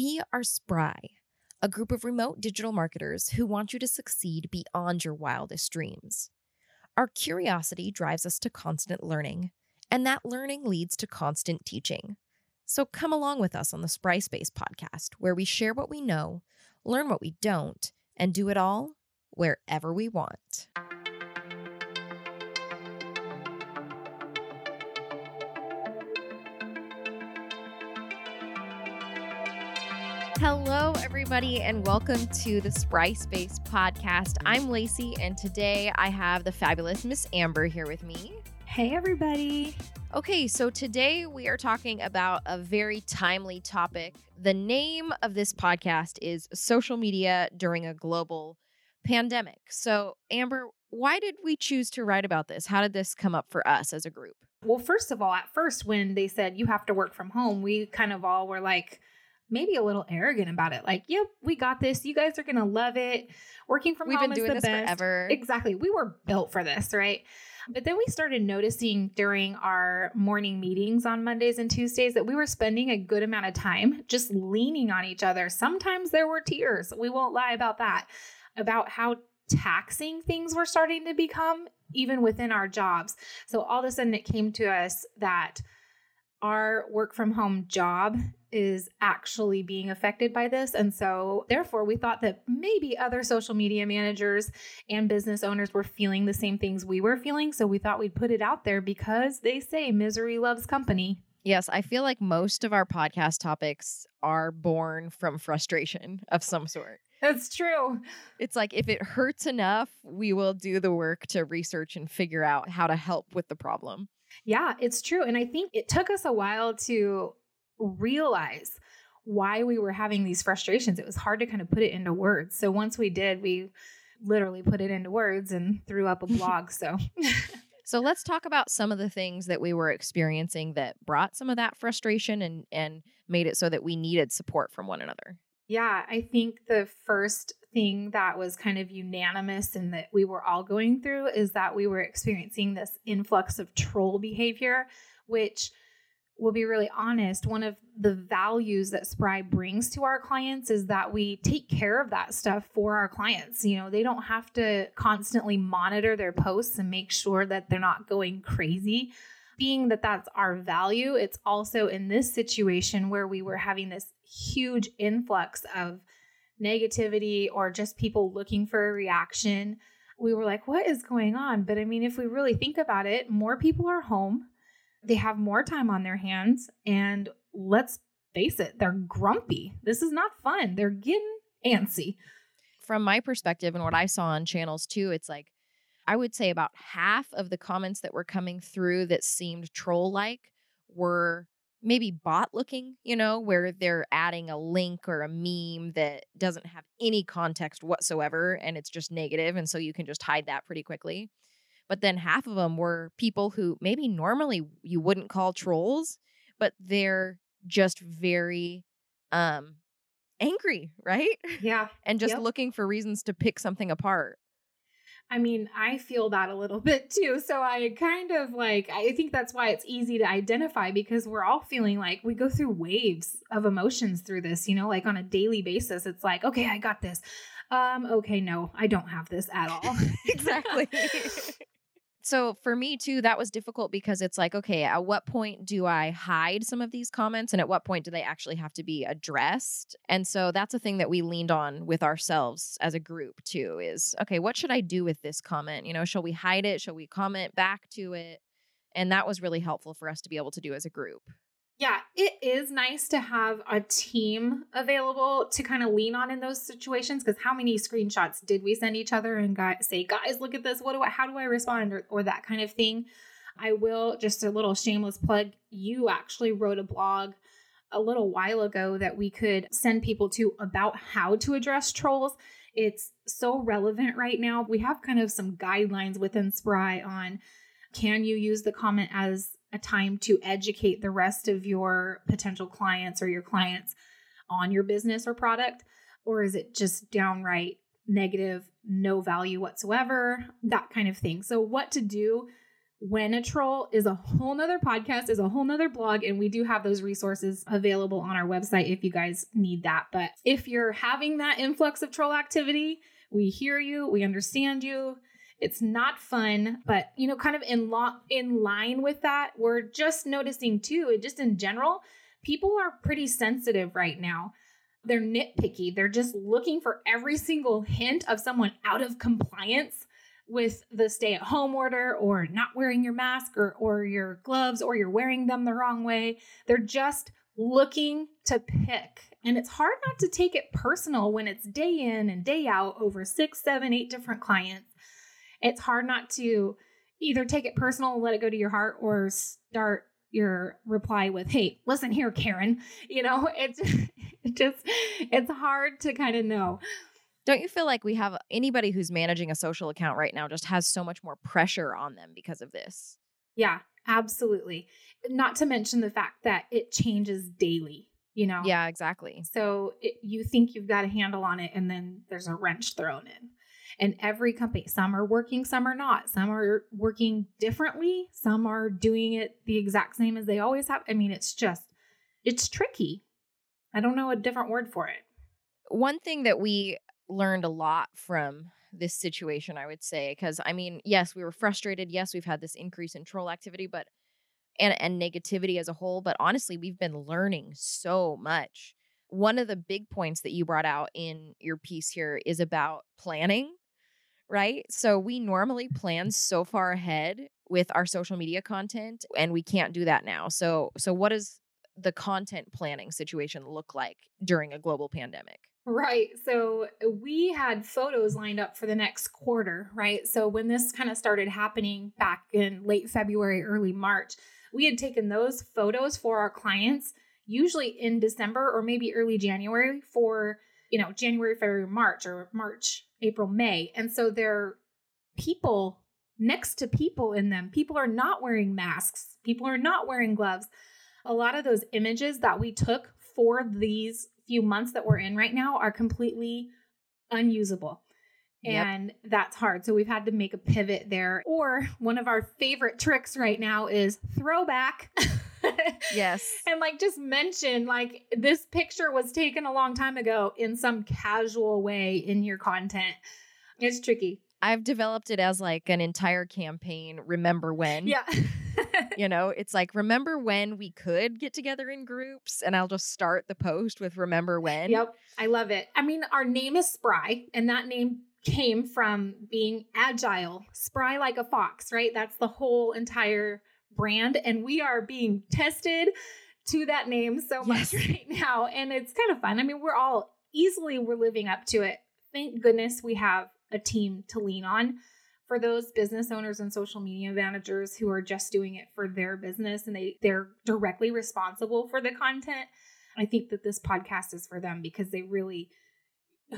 We are Spry, a group of remote digital marketers who want you to succeed beyond your wildest dreams. Our curiosity drives us to constant learning, and that learning leads to constant teaching. So come along with us on the Spry Space podcast, where we share what we know, learn what we don't, and do it all wherever we want. Hello, everybody, and welcome to the Spry Space podcast. I'm Lacey, and today I have the fabulous Miss Amber here with me. Hey, everybody. Okay, so today we are talking about a very timely topic. The name of this podcast is Social Media During a Global Pandemic. So, Amber, why did we choose to write about this? How did this come up for us as a group? Well, first of all, at first, when they said you have to work from home, we kind of all were like, maybe a little arrogant about it. Like, yep, we got this. You guys are gonna love it. Working from home. We've home been doing is the this best. forever. Exactly. We were built for this, right? But then we started noticing during our morning meetings on Mondays and Tuesdays that we were spending a good amount of time just leaning on each other. Sometimes there were tears. We won't lie about that. About how taxing things were starting to become even within our jobs. So all of a sudden it came to us that our work from home job is actually being affected by this. And so, therefore, we thought that maybe other social media managers and business owners were feeling the same things we were feeling. So, we thought we'd put it out there because they say misery loves company. Yes, I feel like most of our podcast topics are born from frustration of some sort. That's true. It's like if it hurts enough, we will do the work to research and figure out how to help with the problem. Yeah, it's true. And I think it took us a while to realize why we were having these frustrations. It was hard to kind of put it into words. So once we did, we literally put it into words and threw up a blog. So So let's talk about some of the things that we were experiencing that brought some of that frustration and and made it so that we needed support from one another. Yeah, I think the first thing that was kind of unanimous and that we were all going through is that we were experiencing this influx of troll behavior, which we'll be really honest, one of the values that Spry brings to our clients is that we take care of that stuff for our clients. You know, they don't have to constantly monitor their posts and make sure that they're not going crazy. Being that that's our value, it's also in this situation where we were having this huge influx of negativity or just people looking for a reaction. We were like, what is going on? But I mean, if we really think about it, more people are home they have more time on their hands and let's face it they're grumpy this is not fun they're getting antsy From my perspective and what I saw on channels too, it's like I would say about half of the comments that were coming through that seemed troll like were maybe bot looking, you know, where they're adding a link or a meme that doesn't have any context whatsoever and it's just negative and so you can just hide that pretty quickly. But then half of them were people who maybe normally you wouldn't call trolls, but they're just very um angry, right? yeah And just Yep. looking for reasons to pick something apart. I mean i feel that a little bit too so i kind of like i think that's why it's easy to identify because we're all feeling like we go through waves of emotions through this you know like on a daily basis it's like okay i got this um okay no i don't have this at all exactly. so for me too, that was difficult because it's like, okay, at what point do I hide some of these comments and at what point do they actually have to be addressed? And so that's a thing that we leaned on with ourselves as a group too is okay, what should I do with this comment? You know, shall we hide it? Shall we comment back to it? And that was really helpful for us to be able to do as a group. Yeah, it is nice to have a team available to kind of lean on in those situations. Because how many screenshots did we send each other and guys, say, "Guys, look at this. What do I? How do I respond?" or, or that kind of thing. I will just a little shameless plug. You actually wrote a blog a little while ago that we could send people to about how to address trolls. It's so relevant right now. We have kind of some guidelines within Spry on can you use the comment as a time to educate the rest of your potential clients or your clients on your business or product? Or is it just downright negative, no value whatsoever, that kind of thing? So, what to do when a troll is a whole nother podcast, is a whole nother blog, and we do have those resources available on our website if you guys need that. But if you're having that influx of troll activity, we hear you, we understand you. It's not fun, but you know, kind of in lo- in line with that, we're just noticing too, just in general, people are pretty sensitive right now. They're nitpicky. They're just looking for every single hint of someone out of compliance with the stay at home order or not wearing your mask or, or your gloves or you're wearing them the wrong way. They're just looking to pick. And it's hard not to take it personal when it's day in and day out over six, seven, eight different clients. It's hard not to either take it personal and let it go to your heart or start your reply with, hey, listen here, Karen. You know, it's it just, it's hard to kind of know. Don't you feel like we have anybody who's managing a social account right now just has so much more pressure on them because of this? Yeah, absolutely. Not to mention the fact that it changes daily, you know? Yeah, exactly. So it, you think you've got a handle on it, and then there's a wrench thrown in. And every company, some are working, some are not. Some are working differently, some are doing it the exact same as they always have. I mean, it's just, it's tricky. I don't know a different word for it. One thing that we learned a lot from this situation, I would say, because I mean, yes, we were frustrated. Yes, we've had this increase in troll activity, but and and negativity as a whole. But honestly, we've been learning so much. One of the big points that you brought out in your piece here is about planning, right? So we normally plan so far ahead with our social media content, and we can't do that now. So so what does the content planning situation look like during a global pandemic? Right. So uh, we had photos lined up for the next quarter, right? So when this kind of started happening back in late February, early March, we had taken those photos for our clients, usually in December or maybe early January for, you know, January, February, March or March, April, May. And so they're people next to people in them. People are not wearing masks, people are not wearing gloves. A lot of those images that we took for these few months that we're in right now are completely unusable. And yep. that's hard. So we've had to make a pivot there. Or one of our favorite tricks right now is throwback. yes. And like just mention like this picture was taken a long time ago in some casual way in your content. It's tricky. I've developed it as like an entire campaign. Remember when? Yeah. you know, it's like, remember when we could get together in groups? And I'll just start the post with remember when. Yep. I love it. I mean, our name is Spry, and that name came from being agile, spry like a fox, right? That's the whole entire brand. And we are being tested to that name so yes. much right now. And it's kind of fun. I mean, we're all easily we're living up to it. Thank goodness we have a team to lean on for those business owners and social media managers who are just doing it for their business and they they're directly responsible for the content i think that this podcast is for them because they really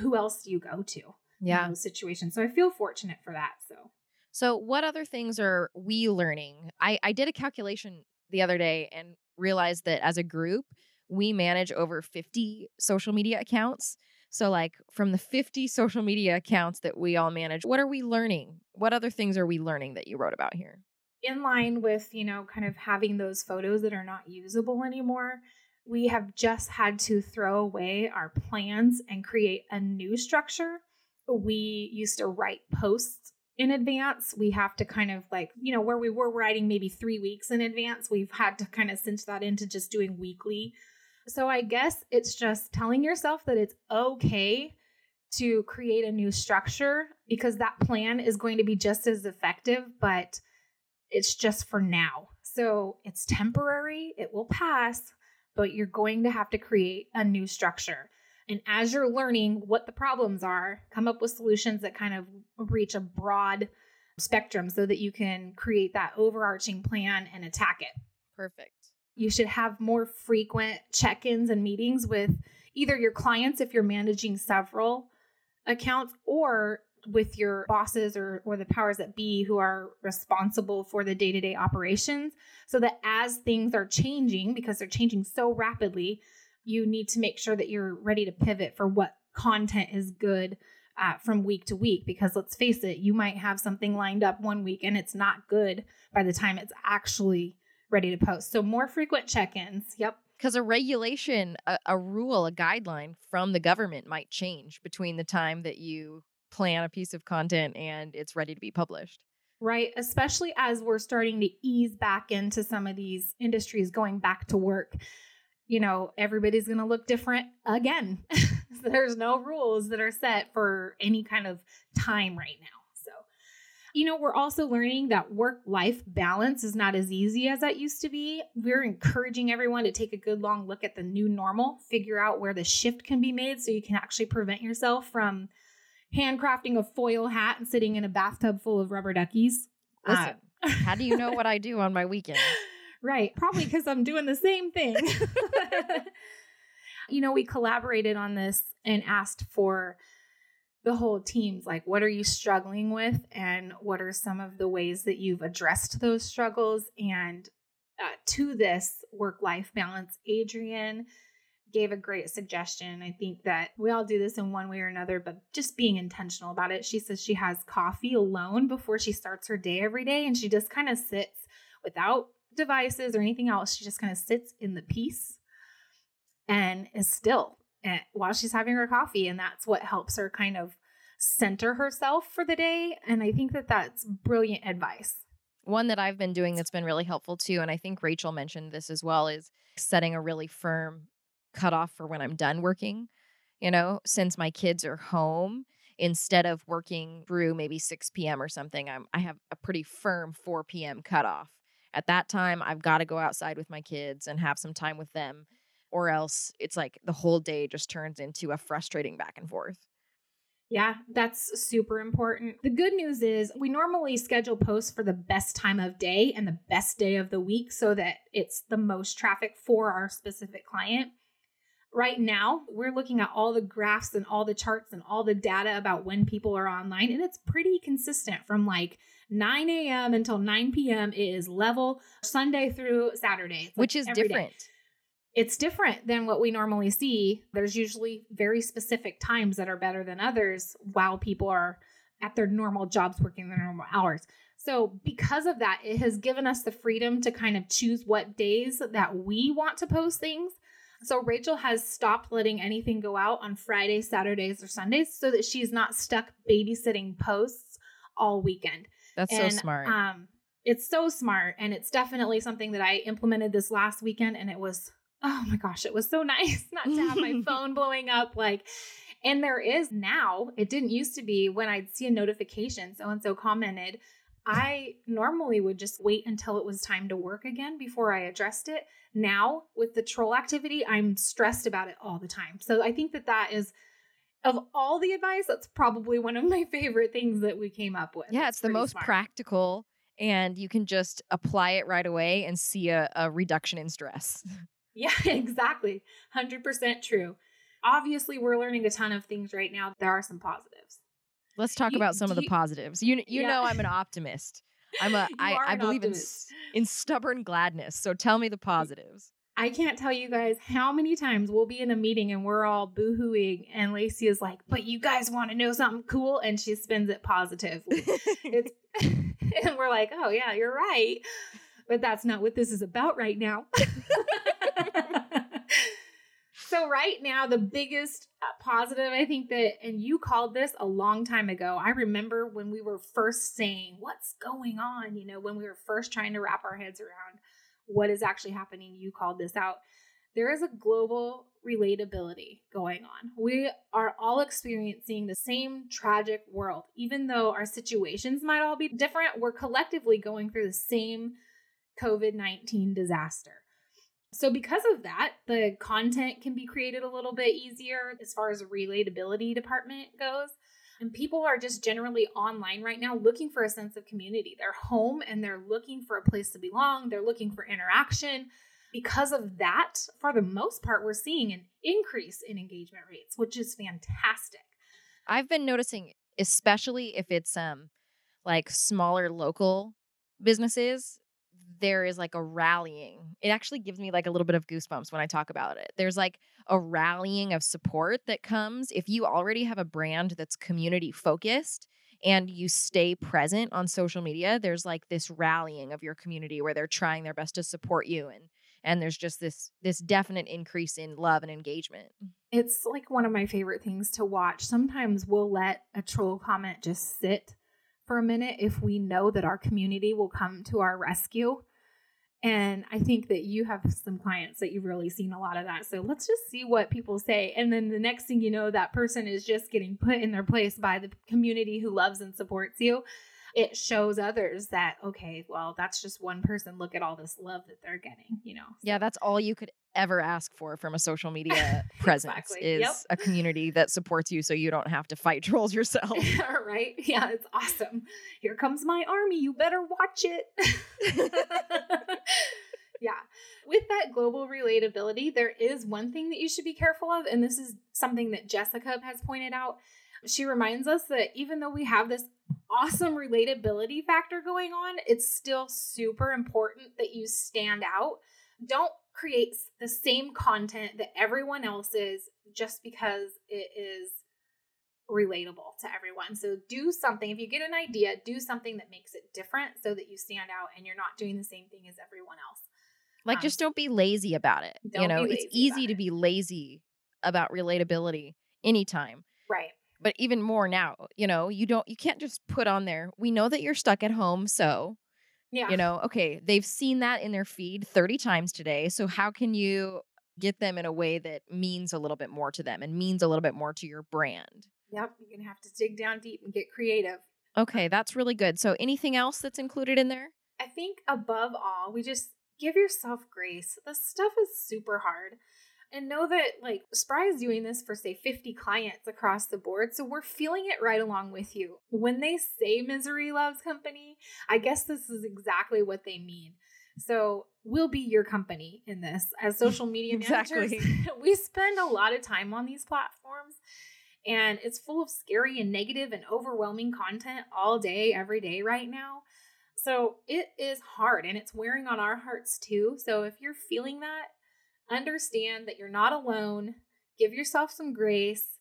who else do you go to yeah in those situations so i feel fortunate for that so so what other things are we learning i i did a calculation the other day and realized that as a group we manage over 50 social media accounts so, like from the 50 social media accounts that we all manage, what are we learning? What other things are we learning that you wrote about here? In line with, you know, kind of having those photos that are not usable anymore, we have just had to throw away our plans and create a new structure. We used to write posts in advance. We have to kind of like, you know, where we were writing maybe three weeks in advance, we've had to kind of cinch that into just doing weekly so I guess it's just telling yourself that it's okay to create a new structure because that plan is going to be just as effective, but it's just for now. So it's temporary, it will pass, but you're going to have to create a new structure. And as you're learning what the problems are, come up with solutions that kind of reach a broad spectrum so that you can create that overarching plan and attack it. Perfect you should have more frequent check ins and meetings with either your clients if you're managing several accounts or with your bosses or, or the powers that be who are responsible for the day to day operations so that as things are changing, because they're changing so rapidly, you need to make sure that you're ready to pivot for what content is good uh, from week to week because let's face it, you might have something lined up one week and it's not good by the time it's actually ready to post. So more frequent check-ins. Yep. Because a regulation, a, a rule, a guideline from the government might change between the time that you plan a piece of content and it's ready to be published. Right. Especially as we're starting to ease back into some of these industries going back to work. You know, everybody's going to look different again. There's no rules that are set for any kind of time right now. So, you know, we're also learning that work life balance is not as easy as that used to be. We're encouraging everyone to take a good long look at the new normal, figure out where the shift can be made so you can actually prevent yourself from handcrafting a foil hat and sitting in a bathtub full of rubber duckies. Listen, uh, how do you know what I do on my weekends? Right. Probably because I'm doing the same thing. you know, we collaborated on this and asked for the whole teams like, what are you struggling with? And what are some of the ways that you've addressed those struggles? And uh, to this work life balance, adrian gave a great suggestion. I think that we all do this in one way or another, but just being intentional about it. She says she has coffee alone before she starts her day every day, and she just kind of sits without devices or anything else. She just kind of sits in the peace and is still eh, while she's having her coffee. And that's what helps her kind of center herself for the day. And I think that that's brilliant advice. One that I've been doing that's been really helpful too, and I think Rachel mentioned this as well, is setting a really firm cutoff for when I'm done working. You know, since my kids are home, instead of working through maybe 6 p.m. or something, I'm I have a pretty firm 4 p.m. cutoff. At that time, I've got to go outside with my kids and have some time with them, or else it's like the whole day just turns into a frustrating back and forth. Yeah, that's super important. The good news is we normally schedule posts for the best time of day and the best day of the week so that it's the most traffic for our specific client right now we're looking at all the graphs and all the charts and all the data about when people are online and it's pretty consistent from like 9 a.m until 9 p.m it is level sunday through saturday. Which is different day. it's different than what we normally see. There's usually very specific times that are better than others while people are at their normal jobs working their normal hours. So, because of that, it has given us the freedom to kind of choose what days that we want to post things so Rachel has stopped letting anything go out on Fridays, Saturdays, or Sundays so that she's not stuck babysitting posts all weekend. That's and, so smart. Um, it's so smart. And it's definitely something that I implemented this last weekend. And it was, oh my gosh, it was so nice not to have my phone blowing up. Like, and there is now, it didn't used to be when I'd see a notification, so and so commented. I normally would just wait until it was time to work again before I addressed it. Now, with the troll activity, I'm stressed about it all the time. So I think that that is of all the advice, that's probably one of my favorite things that we came up with. Yeah, it's, it's the most smart. practical, and you can just apply it right away and see a, a reduction in stress. Yeah, exactly. 100% true. Obviously, we're learning a ton of things right now. There are some positives. Let's talk you, about some of the you, positives. You you yeah. know I'm an optimist. I'm a I, I believe in in stubborn gladness. So tell me the positives. I can't tell you guys how many times we'll be in a meeting and we're all boohooing, and Lacey is like, "But you guys want to know something cool?" and she spins it positively. and we're like, "Oh yeah, you're right," but that's not what this is about right now. So right now, the biggest uh, positive, I think that, and you called this a long time ago. I remember when we were first saying, What's going on? You know, when we were first trying to wrap our heads around what is actually happening, you called this out. There is a global relatability going on. We are all experiencing the same tragic world. Even though our situations might all be different, we're collectively going through the same COVID 19 disaster. So, because of that, the content can be created a little bit easier as far as relatability department goes. And people are just generally online right now looking for a sense of community. They're home and they're looking for a place to belong, they're looking for interaction. Because of that, for the most part, we're seeing an increase in engagement rates, which is fantastic. I've been noticing, especially if it's um like smaller local businesses, there is like a rallying. It actually gives me like a little bit of goosebumps when I talk about it. There's like a rallying of support that comes if you already have a brand that's community focused and you stay present on social media. There's like this rallying of your community where they're trying their best to support you and and there's just this this definite increase in love and engagement. It's like one of my favorite things to watch. Sometimes we'll let a troll comment just sit for a minute if we know that our community will come to our rescue. And I think that you have some clients that you've really seen a lot of that. So let's just see what people say. And then the next thing you know, that person is just getting put in their place by the community who loves and supports you it shows others that okay well that's just one person look at all this love that they're getting you know so. yeah that's all you could ever ask for from a social media presence exactly. is yep. a community that supports you so you don't have to fight trolls yourself right yeah it's awesome here comes my army you better watch it yeah. With that global relatability, there is one thing that you should be careful of. And this is something that Jessica has pointed out. She reminds us that even though we have this awesome relatability factor going on, it's still super important that you stand out. Don't create the same content that everyone else is just because it is relatable to everyone. So do something. If you get an idea, do something that makes it different so that you stand out and you're not doing the same thing as everyone else. Like um, just don't be lazy about it. You know, it's easy to be lazy about relatability anytime. But even more now you know you don't you can't just put on there we know that you're stuck at home so yeah. you know okay they've seen that in their feed 30 times today so how can you get them in a way that means a little bit more to them and means a little bit more to your brand? Yep you're gonna have to dig down deep and get creative. Okay that's really good. So anything else that's included in there? I think above all we just give yourself grace. This stuff is super hard and know that like Spry is doing this for say 50 clients across the board. So we're feeling it right along with you. When they say misery loves company, I guess this is exactly what they mean. So we'll be your company in this as mm, social media managers. Exactly. we spend a lot of time on these platforms and it's full of scary and negative and overwhelming content all day, every day right now. So it is hard and it's wearing on our hearts too. So if you're feeling that, understand that you're not alone, give yourself some grace,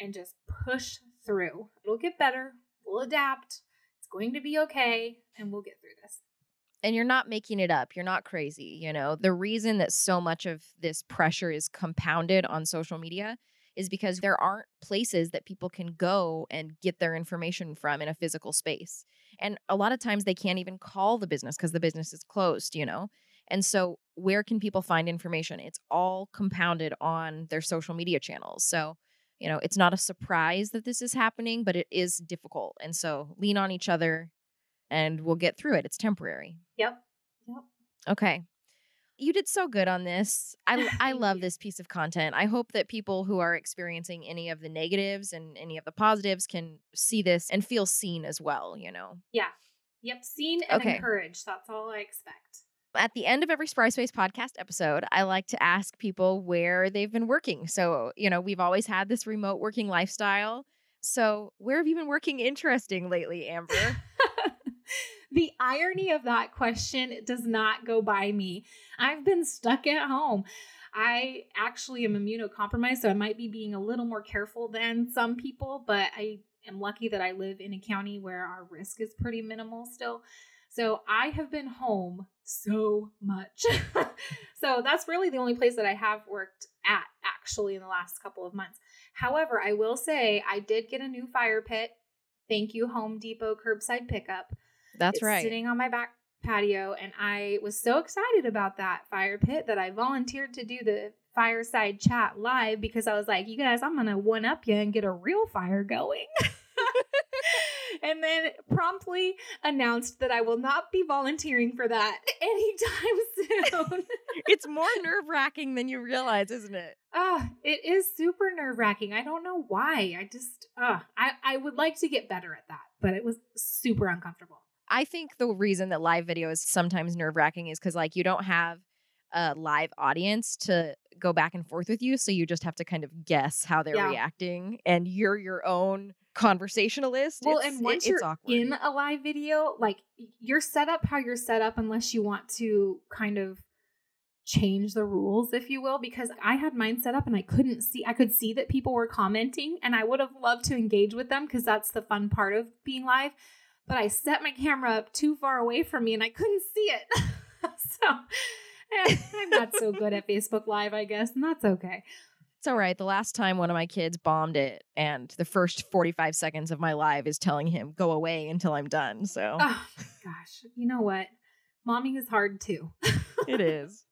and just push through. It'll get better, we'll adapt, it's going to be okay, and we'll get through this. And you're not making it up. You're not crazy. You know, the reason that so much of this pressure is compounded on social media is because there aren't places that people can go and get their information from in a physical space. And a lot of times they can't even call the business because the business is closed, you know? And so, where can people find information? It's all compounded on their social media channels. So, you know, it's not a surprise that this is happening, but it is difficult. And so, lean on each other and we'll get through it. It's temporary. Yep. Yep. Okay. You did so good on this. I I love this piece of content. I hope that people who are experiencing any of the negatives and any of the positives can see this and feel seen as well, you know. Yeah. Yep, seen and okay. encouraged. That's all I expect. At the end of every Spry Space podcast episode, I like to ask people where they've been working. So, you know, we've always had this remote working lifestyle. So, where have you been working interesting lately, Amber? the irony of that question does not go by me. I've been stuck at home. I actually am immunocompromised, so I might be being a little more careful than some people, but I am lucky that I live in a county where our risk is pretty minimal still. So I have been home so much. so that's really the only place that I have worked at actually in the last couple of months. However, I will say I did get a new fire pit. Thank you, Home Depot curbside pickup. That's it's right. Sitting on my back patio. And I was so excited about that fire pit that I volunteered to do the fireside chat live because I was like, you guys, I'm going to one up you and get a real fire going. and then promptly announced that I will not be volunteering for that anytime soon. it's more nerve wracking than you realize, isn't it? Ah, uh, it is super nerve wracking. I don't know why. I just, uh, I, I would like to get better at that, but it was super uncomfortable. I think the reason that live video is sometimes nerve wracking is because, like, you don't have a live audience to go back and forth with you. So you just have to kind of guess how they're yeah. reacting. And you're your own conversationalist. Well, and once it, you're awkward. in a live video, like you're set up how you're set up unless you want to kind of change the rules, if you will, because I had mine set up and I couldn't see, I could see that people were commenting and I would have loved to engage with them because that's the fun part of being live. But I set my camera up too far away from me and I couldn't see it. so eh, I'm not so good at Facebook Live, I guess, and that's okay. It's all right. The last time one of my kids bombed it, and the first 45 seconds of my live is telling him, go away until I'm done. So Oh gosh, you know what? Momming is hard too. it is.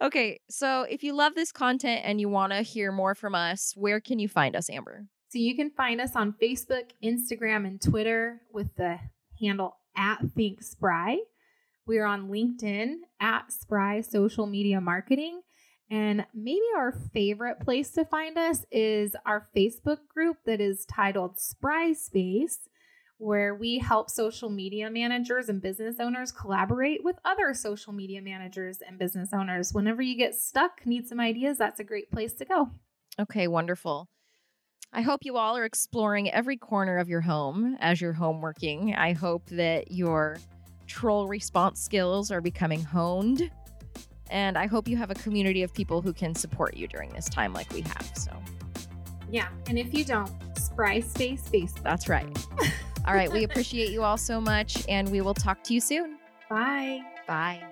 Okay, so if you love this content and you want to hear more from us, where can you find us, Amber? So you can find us on Facebook, Instagram, and Twitter with the handle at Think Spry. We're on LinkedIn at Spry Social Media Marketing. And maybe our favorite place to find us is our Facebook group that is titled Spry Space, where we help social media managers and business owners collaborate with other social media managers and business owners. Whenever you get stuck, need some ideas, that's a great place to go. Okay, wonderful. I hope you all are exploring every corner of your home as you're homeworking. I hope that your troll response skills are becoming honed. And I hope you have a community of people who can support you during this time like we have. So Yeah. And if you don't, Spry Space Facebook. that's right. all right. We appreciate you all so much, and we will talk to you soon. Bye. Bye.